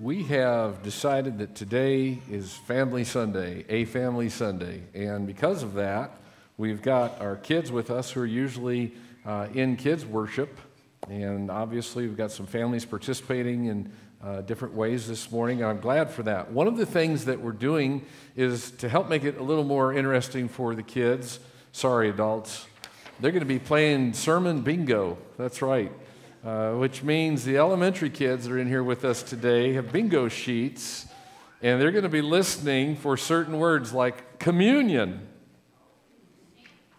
we have decided that today is Family Sunday, a Family Sunday. And because of that, we've got our kids with us who are usually uh, in kids' worship. And obviously, we've got some families participating in uh, different ways this morning, and I'm glad for that. One of the things that we're doing is to help make it a little more interesting for the kids. Sorry, adults. They're going to be playing sermon bingo. That's right. Uh, which means the elementary kids that are in here with us today have bingo sheets, and they're going to be listening for certain words like communion.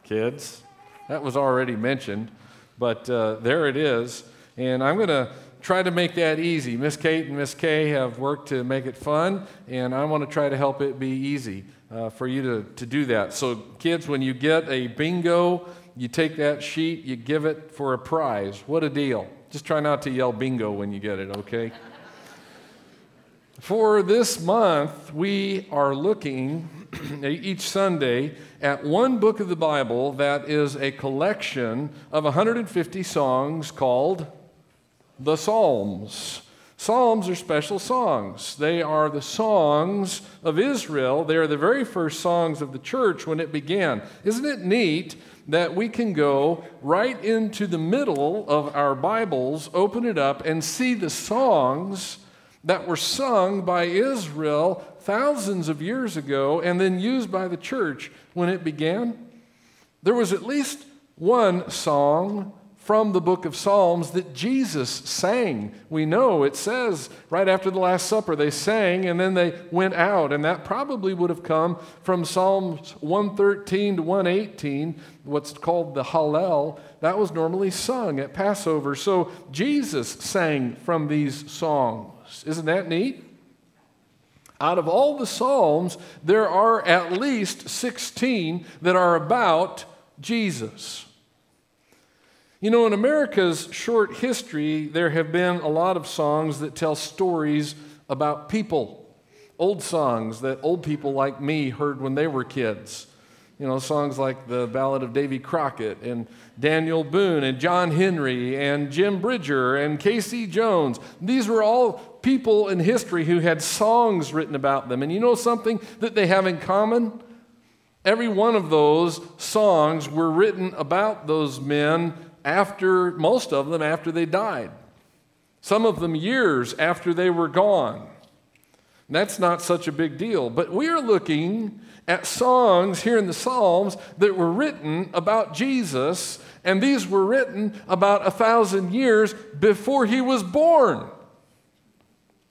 Kids, that was already mentioned, but uh, there it is. And I'm going to try to make that easy. Miss Kate and Miss Kay have worked to make it fun, and I want to try to help it be easy uh, for you to, to do that. So, kids, when you get a bingo, you take that sheet, you give it for a prize. What a deal. Just try not to yell bingo when you get it, okay? for this month, we are looking each Sunday at one book of the Bible that is a collection of 150 songs called the Psalms. Psalms are special songs. They are the songs of Israel. They are the very first songs of the church when it began. Isn't it neat that we can go right into the middle of our Bibles, open it up, and see the songs that were sung by Israel thousands of years ago and then used by the church when it began? There was at least one song from the book of Psalms that Jesus sang. We know it says right after the Last Supper, they sang and then they went out. And that probably would have come from Psalms 113 to 118, what's called the Hallel. That was normally sung at Passover. So Jesus sang from these songs. Isn't that neat? Out of all the Psalms, there are at least 16 that are about Jesus. You know, in America's short history, there have been a lot of songs that tell stories about people. Old songs that old people like me heard when they were kids. You know, songs like the Ballad of Davy Crockett and Daniel Boone and John Henry and Jim Bridger and Casey Jones. These were all people in history who had songs written about them. And you know something that they have in common? Every one of those songs were written about those men after, most of them after they died. Some of them years after they were gone. That's not such a big deal. But we are looking at songs here in the Psalms that were written about Jesus, and these were written about a thousand years before he was born.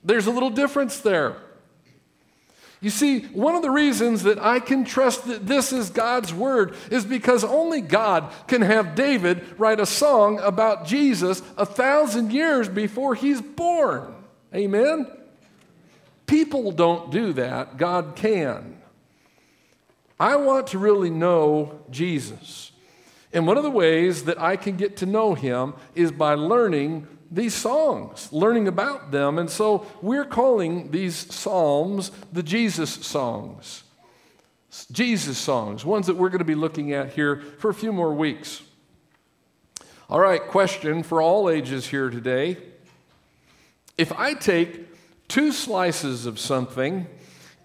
There's a little difference there. You see, one of the reasons that I can trust that this is God's word is because only God can have David write a song about Jesus a thousand years before he's born. Amen? People don't do that, God can. I want to really know Jesus. And one of the ways that I can get to know him is by learning these songs, learning about them. And so we're calling these psalms the Jesus songs. Jesus songs, ones that we're going to be looking at here for a few more weeks. All right, question for all ages here today. If I take two slices of something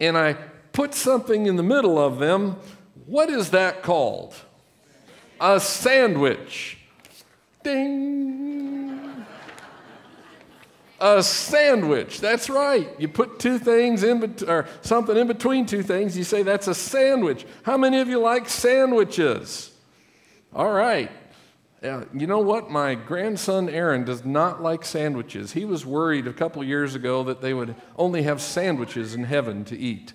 and I put something in the middle of them, what is that called? A sandwich. Ding. A sandwich. That's right. You put two things in bet- or something in between two things, you say that's a sandwich. How many of you like sandwiches? All right. Yeah, you know what? My grandson Aaron does not like sandwiches. He was worried a couple years ago that they would only have sandwiches in heaven to eat.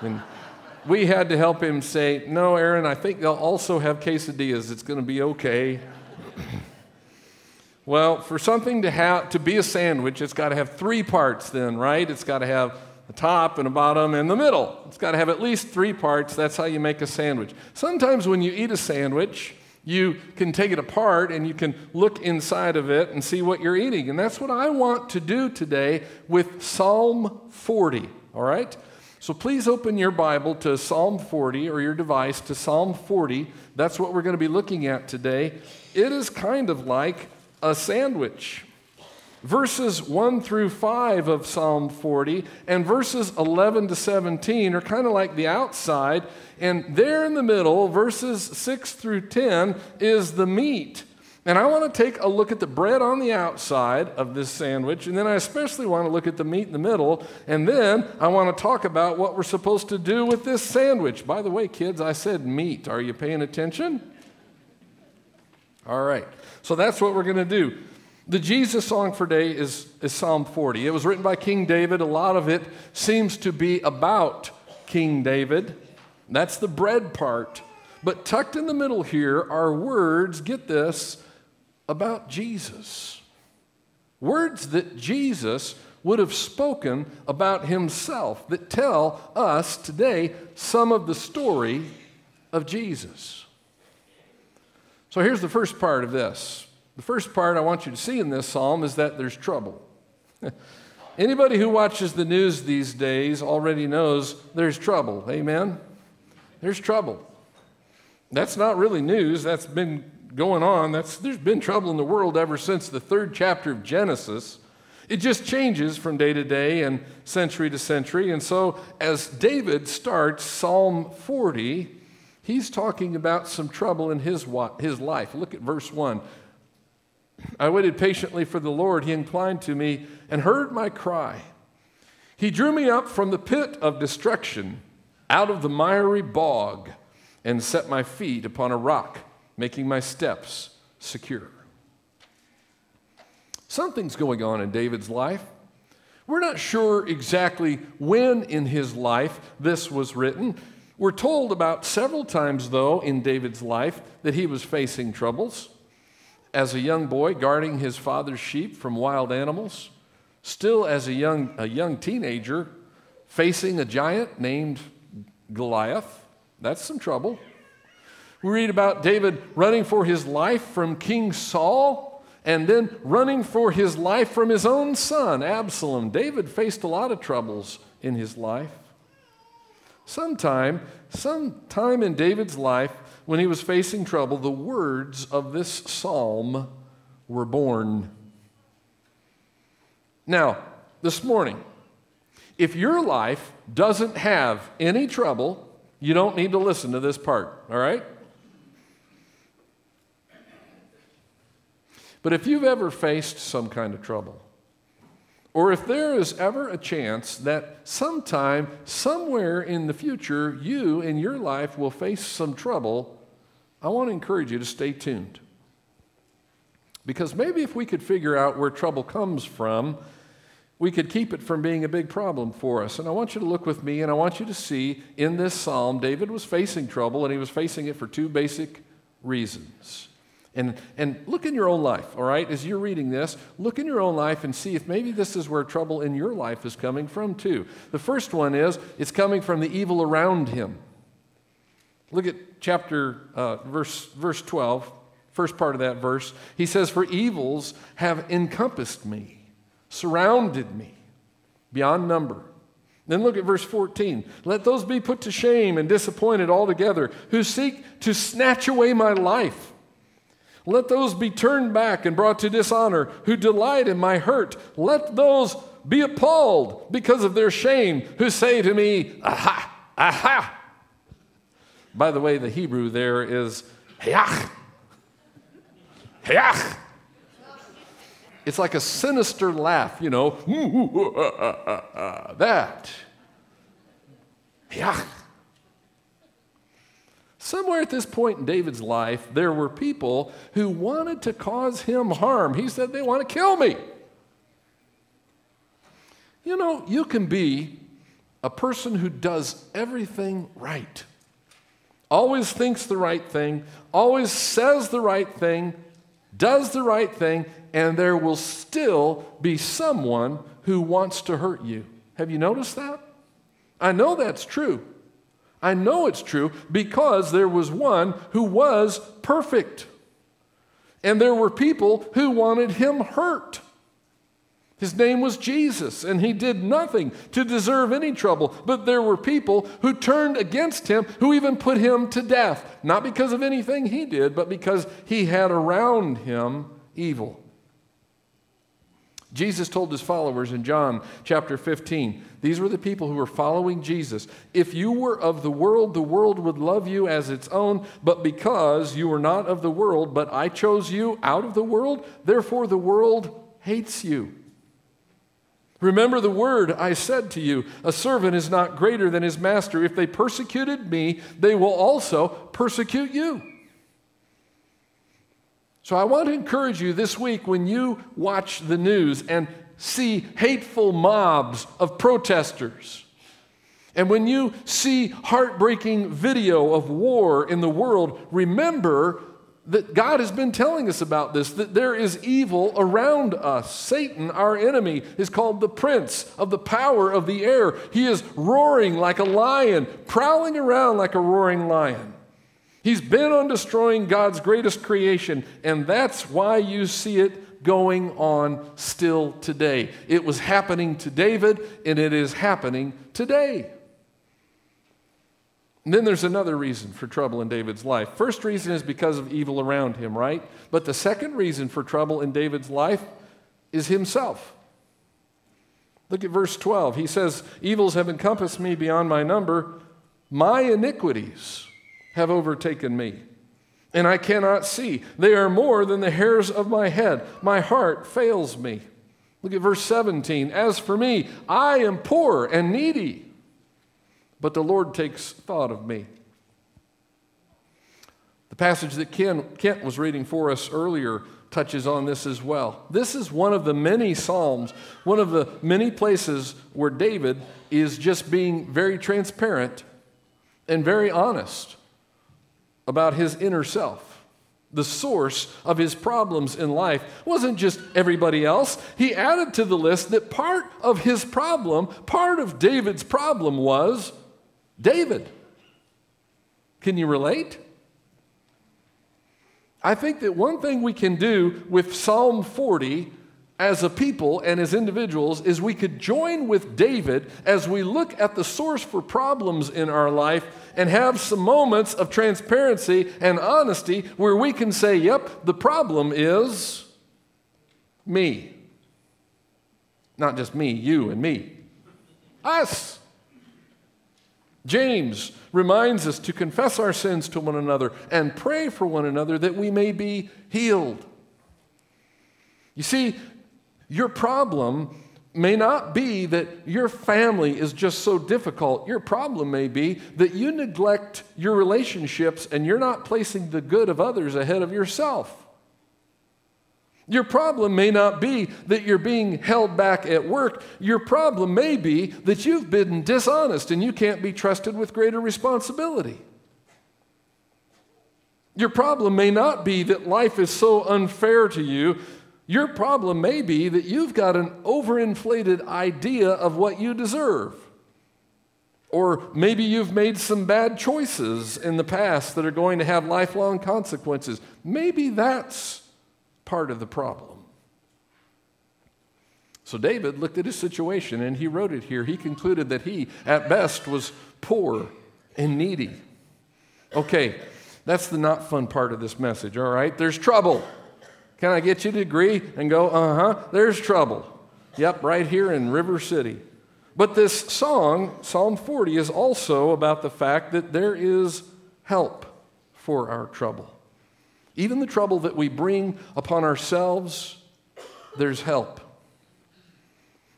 And we had to help him say, No, Aaron, I think they'll also have quesadillas. It's going to be okay. Well, for something to have to be a sandwich, it's got to have three parts then, right? It's got to have a top and a bottom and the middle. It's got to have at least three parts. That's how you make a sandwich. Sometimes when you eat a sandwich, you can take it apart and you can look inside of it and see what you're eating. And that's what I want to do today with Psalm 40, all right? So please open your Bible to Psalm 40 or your device to Psalm 40. That's what we're going to be looking at today. It is kind of like a sandwich. verses 1 through 5 of Psalm 40 and verses 11 to 17 are kind of like the outside, and there in the middle, verses 6 through 10, is the meat. And I want to take a look at the bread on the outside of this sandwich, and then I especially want to look at the meat in the middle, and then I want to talk about what we're supposed to do with this sandwich. By the way, kids, I said meat. Are you paying attention? All right. So that's what we're going to do. The Jesus song for day is, is Psalm 40. It was written by King David. A lot of it seems to be about King David. That's the bread part. But tucked in the middle here are words, get this, about Jesus. Words that Jesus would have spoken about himself that tell us today some of the story of Jesus. So here's the first part of this the first part I want you to see in this psalm is that there's trouble. Anybody who watches the news these days already knows there's trouble. Amen? There's trouble. That's not really news. That's been going on. That's, there's been trouble in the world ever since the third chapter of Genesis. It just changes from day to day and century to century. And so, as David starts Psalm 40, he's talking about some trouble in his, his life. Look at verse 1. I waited patiently for the Lord. He inclined to me and heard my cry. He drew me up from the pit of destruction, out of the miry bog, and set my feet upon a rock, making my steps secure. Something's going on in David's life. We're not sure exactly when in his life this was written. We're told about several times, though, in David's life that he was facing troubles as a young boy guarding his father's sheep from wild animals, still as a young, a young teenager facing a giant named Goliath. That's some trouble. We read about David running for his life from King Saul and then running for his life from his own son, Absalom. David faced a lot of troubles in his life. Sometime, sometime in David's life, when he was facing trouble, the words of this psalm were born. Now, this morning, if your life doesn't have any trouble, you don't need to listen to this part, all right? But if you've ever faced some kind of trouble, or if there is ever a chance that sometime, somewhere in the future, you in your life will face some trouble, I want to encourage you to stay tuned. Because maybe if we could figure out where trouble comes from, we could keep it from being a big problem for us. And I want you to look with me and I want you to see in this psalm, David was facing trouble and he was facing it for two basic reasons. And, and look in your own life, all right? As you're reading this, look in your own life and see if maybe this is where trouble in your life is coming from, too. The first one is it's coming from the evil around him. Look at chapter, uh, verse, verse 12, first part of that verse. He says, For evils have encompassed me, surrounded me beyond number. Then look at verse 14. Let those be put to shame and disappointed altogether who seek to snatch away my life. Let those be turned back and brought to dishonor who delight in my hurt. Let those be appalled because of their shame who say to me, Aha, aha. By the way, the Hebrew there is hayach. Hayach. It's like a sinister laugh, you know. that. Hayach. Somewhere at this point in David's life, there were people who wanted to cause him harm. He said, They want to kill me. You know, you can be a person who does everything right, always thinks the right thing, always says the right thing, does the right thing, and there will still be someone who wants to hurt you. Have you noticed that? I know that's true. I know it's true because there was one who was perfect. And there were people who wanted him hurt. His name was Jesus, and he did nothing to deserve any trouble. But there were people who turned against him, who even put him to death, not because of anything he did, but because he had around him evil. Jesus told his followers in John chapter 15, these were the people who were following Jesus. If you were of the world, the world would love you as its own, but because you were not of the world, but I chose you out of the world, therefore the world hates you. Remember the word I said to you a servant is not greater than his master. If they persecuted me, they will also persecute you. So I want to encourage you this week when you watch the news and see hateful mobs of protesters, and when you see heartbreaking video of war in the world, remember that God has been telling us about this, that there is evil around us. Satan, our enemy, is called the prince of the power of the air. He is roaring like a lion, prowling around like a roaring lion. He's bent on destroying God's greatest creation, and that's why you see it going on still today. It was happening to David, and it is happening today. And then there's another reason for trouble in David's life. First reason is because of evil around him, right? But the second reason for trouble in David's life is himself. Look at verse 12. He says, Evils have encompassed me beyond my number. My iniquities have overtaken me, and I cannot see. They are more than the hairs of my head. My heart fails me. Look at verse 17. As for me, I am poor and needy, but the Lord takes thought of me. The passage that Ken, Kent was reading for us earlier touches on this as well. This is one of the many Psalms, one of the many places where David is just being very transparent and very honest about his inner self. The source of his problems in life wasn't just everybody else. He added to the list that part of his problem, part of David's problem was David. Can you relate? I think that one thing we can do with Psalm 40 as a people and as individuals is we could join with David as we look at the source for problems in our life and have some moments of transparency and honesty where we can say, yep, the problem is me. Not just me, you and me. Us. James reminds us to confess our sins to one another and pray for one another that we may be healed. You see, your problem may not be that your family is just so difficult. Your problem may be that you neglect your relationships and you're not placing the good of others ahead of yourself. Your problem may not be that you're being held back at work. Your problem may be that you've been dishonest and you can't be trusted with greater responsibility. Your problem may not be that life is so unfair to you your problem may be that you've got an overinflated idea of what you deserve. Or maybe you've made some bad choices in the past that are going to have lifelong consequences. Maybe that's part of the problem. So David looked at his situation and he wrote it here. He concluded that he, at best, was poor and needy. Okay, that's the not fun part of this message, all right? There's trouble. Can I get you to agree and go, uh huh, there's trouble? Yep, right here in River City. But this song, Psalm 40, is also about the fact that there is help for our trouble. Even the trouble that we bring upon ourselves, there's help.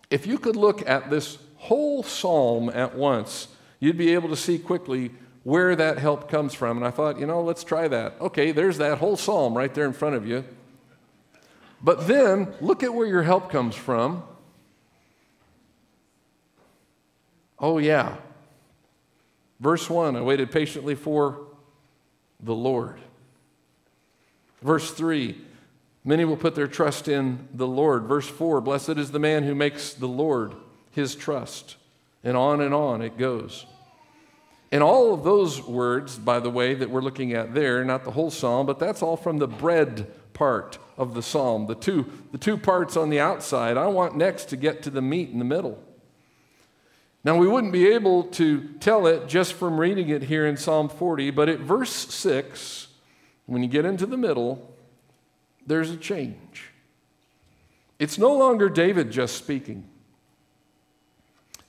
If you could look at this whole psalm at once, you'd be able to see quickly where that help comes from. And I thought, you know, let's try that. Okay, there's that whole psalm right there in front of you. But then look at where your help comes from. Oh, yeah. Verse 1 I waited patiently for the Lord. Verse 3 Many will put their trust in the Lord. Verse 4 Blessed is the man who makes the Lord his trust. And on and on it goes. And all of those words, by the way, that we're looking at there, not the whole psalm, but that's all from the bread part of the psalm, the two, the two parts on the outside. I want next to get to the meat in the middle. Now, we wouldn't be able to tell it just from reading it here in Psalm 40, but at verse 6, when you get into the middle, there's a change. It's no longer David just speaking.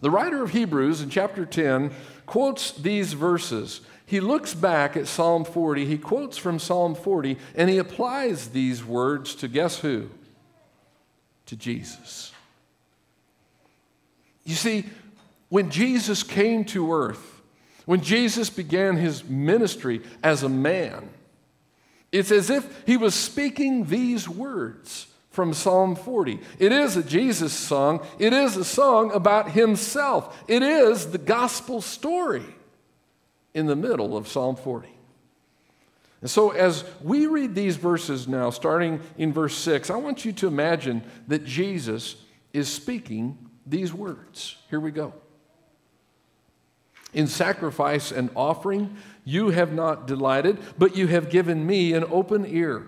The writer of Hebrews in chapter 10 quotes these verses. He looks back at Psalm 40, he quotes from Psalm 40, and he applies these words to guess who? To Jesus. You see, when Jesus came to earth, when Jesus began his ministry as a man, it's as if he was speaking these words from Psalm 40. It is a Jesus song, it is a song about himself, it is the gospel story in the middle of Psalm 40. And so, as we read these verses now, starting in verse 6, I want you to imagine that Jesus is speaking these words. Here we go. In sacrifice and offering, you have not delighted, but you have given me an open ear.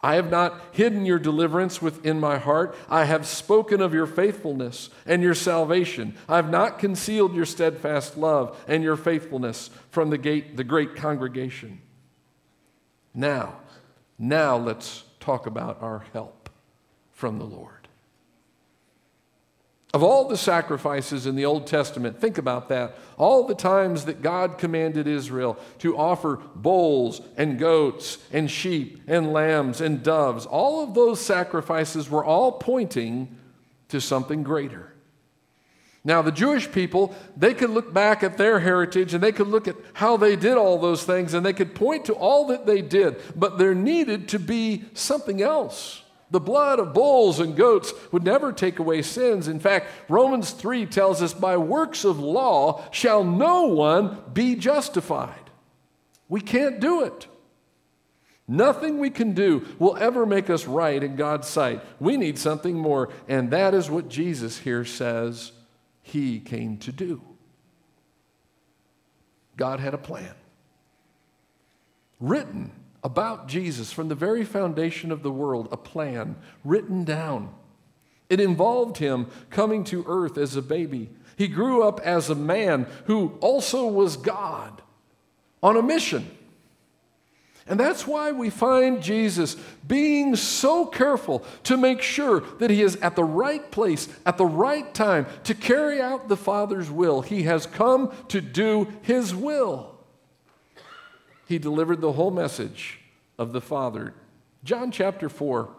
I have not hidden your deliverance within my heart. I have spoken of your faithfulness and your salvation. I have not concealed your steadfast love and your faithfulness from the, gate, the great congregation. Now, now let's talk about our help from the Lord. Of all the sacrifices in the Old Testament, think about that. All the times that God commanded Israel to offer bulls and goats and sheep and lambs and doves, all of those sacrifices were all pointing to something greater. Now, the Jewish people, they could look back at their heritage and they could look at how they did all those things and they could point to all that they did, but there needed to be something else. The blood of bulls and goats would never take away sins. In fact, Romans 3 tells us, by works of law shall no one be justified. We can't do it. Nothing we can do will ever make us right in God's sight. We need something more, and that is what Jesus here says he came to do. God had a plan written about Jesus from the very foundation of the world, a plan written down. It involved him coming to earth as a baby. He grew up as a man who also was God on a mission. And that's why we find Jesus being so careful to make sure that he is at the right place at the right time to carry out the Father's will. He has come to do his will he delivered the whole message of the Father. John chapter 4.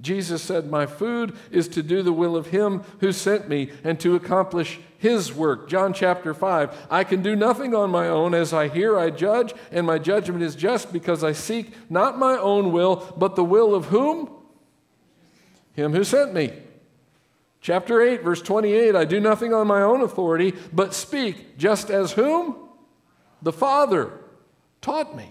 Jesus said, My food is to do the will of him who sent me and to accomplish his work. John chapter 5. I can do nothing on my own. As I hear, I judge, and my judgment is just because I seek not my own will, but the will of whom? Him who sent me. Chapter 8, verse 28. I do nothing on my own authority, but speak just as whom? The Father taught me.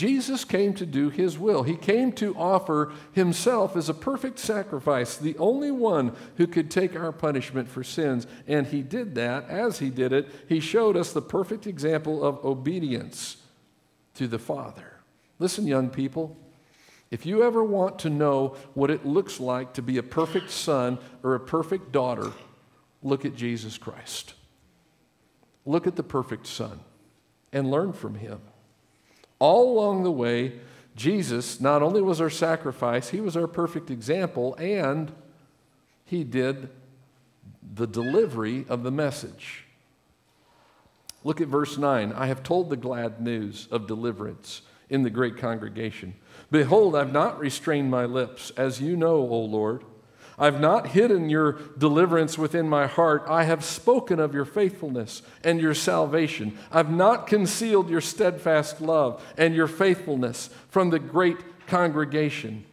Jesus came to do his will. He came to offer himself as a perfect sacrifice, the only one who could take our punishment for sins. And he did that. As he did it, he showed us the perfect example of obedience to the Father. Listen, young people, if you ever want to know what it looks like to be a perfect son or a perfect daughter, look at Jesus Christ. Look at the perfect son and learn from him. All along the way, Jesus not only was our sacrifice, he was our perfect example, and he did the delivery of the message. Look at verse 9. I have told the glad news of deliverance in the great congregation. Behold, I've not restrained my lips, as you know, O Lord. I've not hidden your deliverance within my heart. I have spoken of your faithfulness and your salvation. I've not concealed your steadfast love and your faithfulness from the great congregation.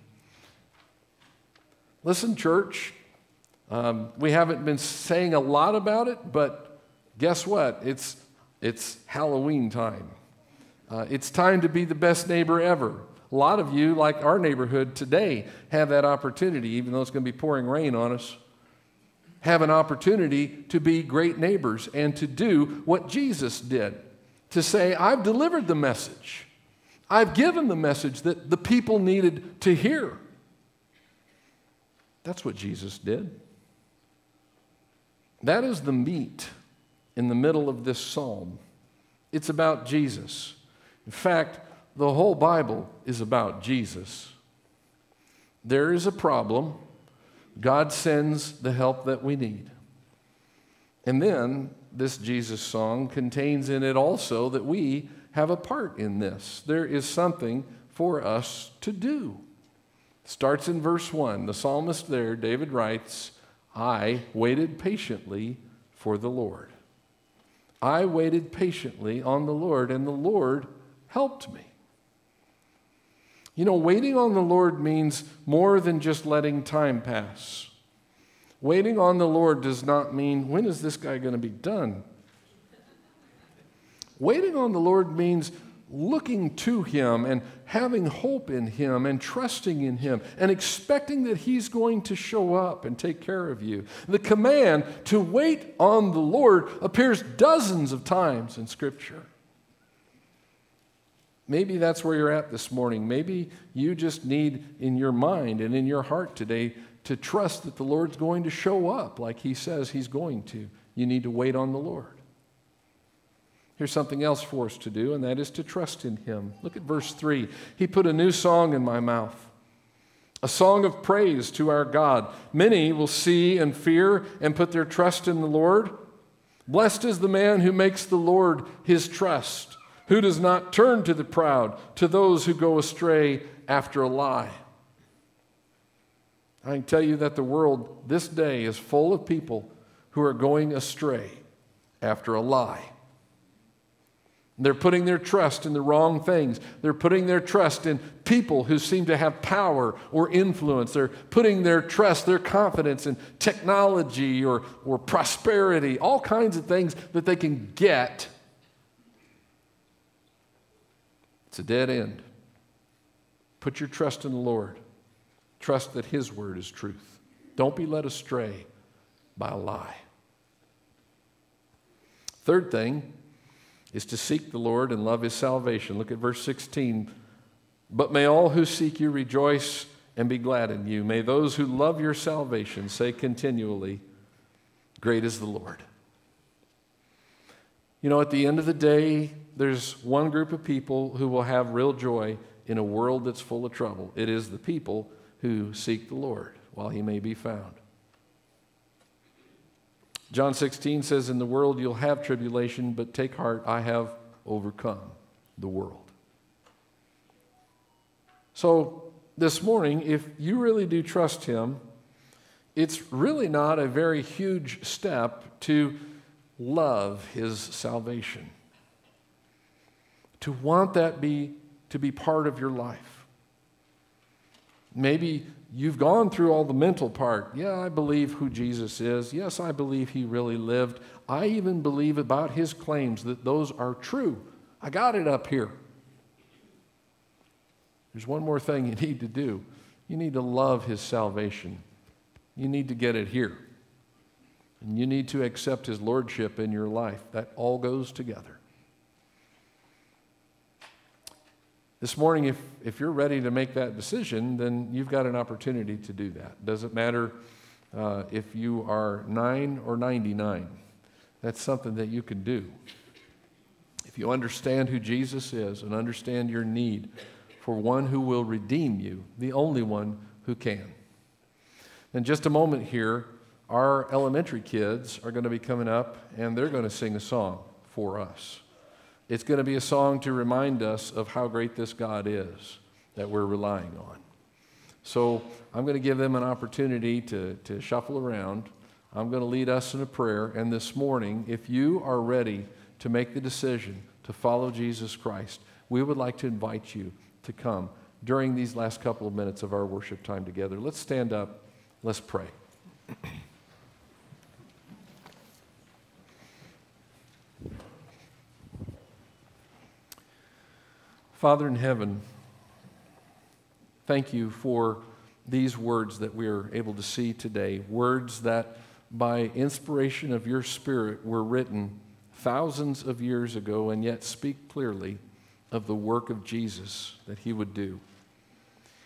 Listen, church, um, we haven't been saying a lot about it, but guess what? It's, it's Halloween time. Uh, it's time to be the best neighbor ever. A lot of you, like our neighborhood today, have that opportunity, even though it's going to be pouring rain on us. have an opportunity to be great neighbors and to do what Jesus did to say, I've delivered the message. I've given the message that the people needed to hear. That's what Jesus did. That is the meat in the middle of this psalm. It's about Jesus. In fact, the whole Bible is about Jesus. There is a problem. God sends the help that we need. And then this Jesus song contains in it also that we have a part in this. There is something for us to do. Starts in verse 1. The psalmist there, David writes, I waited patiently for the Lord. I waited patiently on the Lord, and the Lord helped me. You know, waiting on the Lord means more than just letting time pass. Waiting on the Lord does not mean, when is this guy going to be done? Waiting on the Lord means looking to Him and having hope in Him and trusting in Him and expecting that He's going to show up and take care of you. The command to wait on the Lord appears dozens of times in Scripture. Maybe that's where you're at this morning. Maybe you just need in your mind and in your heart today to trust that the Lord's going to show up like He says He's going to. You need to wait on the Lord. Here's something else for us to do, and that is to trust in Him. Look at verse 3. He put a new song in my mouth, a song of praise to our God. Many will see and fear and put their trust in the Lord. Blessed is the man who makes the Lord his trust who does not turn to the proud, to those who go astray after a lie. I can tell you that the world this day is full of people who are going astray after a lie. They're putting their trust in the wrong things. They're putting their trust in people who seem to have power or influence. They're putting their trust, their confidence in technology or, or prosperity, all kinds of things that they can get It's a dead end. Put your trust in the Lord. Trust that His word is truth. Don't be led astray by a lie. Third thing is to seek the Lord and love His salvation. Look at verse 16. But may all who seek you rejoice and be glad in you. May those who love your salvation say continually, Great is the Lord. You know, at the end of the day, there's one group of people who will have real joy in a world that's full of trouble. It is the people who seek the Lord while he may be found. John 16 says, In the world you'll have tribulation, but take heart, I have overcome the world. So, this morning, if you really do trust him, it's really not a very huge step to love his salvation to want that be to be part of your life. Maybe you've gone through all the mental part. Yeah, I believe who Jesus is. Yes, I believe he really lived. I even believe about his claims that those are true. I got it up here. There's one more thing you need to do. You need to love his salvation. You need to get it here. And you need to accept his lordship in your life. That all goes together. This morning, if, if you're ready to make that decision, then you've got an opportunity to do that. Doesn't matter uh, if you are 9 or 99, that's something that you can do. If you understand who Jesus is and understand your need for one who will redeem you, the only one who can. In just a moment here, our elementary kids are going to be coming up and they're going to sing a song for us. It's going to be a song to remind us of how great this God is that we're relying on. So I'm going to give them an opportunity to, to shuffle around. I'm going to lead us in a prayer. And this morning, if you are ready to make the decision to follow Jesus Christ, we would like to invite you to come during these last couple of minutes of our worship time together. Let's stand up. Let's pray. Father in heaven, thank you for these words that we are able to see today, words that by inspiration of your Spirit, were written thousands of years ago and yet speak clearly of the work of Jesus that he would do.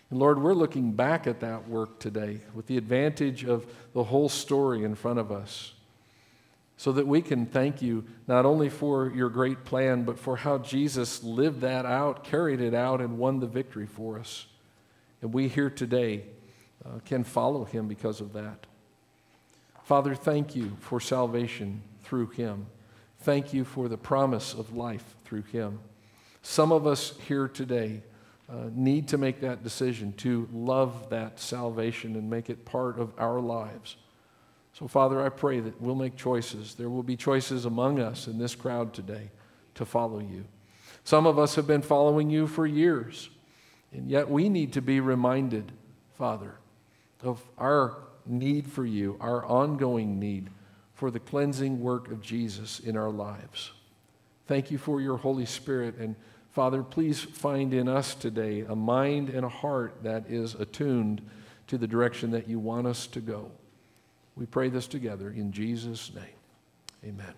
And Lord, we're looking back at that work today with the advantage of the whole story in front of us so that we can thank you not only for your great plan, but for how Jesus lived that out, carried it out, and won the victory for us. And we here today uh, can follow him because of that. Father, thank you for salvation through him. Thank you for the promise of life through him. Some of us here today uh, need to make that decision to love that salvation and make it part of our lives. So, Father, I pray that we'll make choices. There will be choices among us in this crowd today to follow you. Some of us have been following you for years, and yet we need to be reminded, Father, of our need for you, our ongoing need for the cleansing work of Jesus in our lives. Thank you for your Holy Spirit. And Father, please find in us today a mind and a heart that is attuned to the direction that you want us to go. We pray this together in Jesus' name. Amen.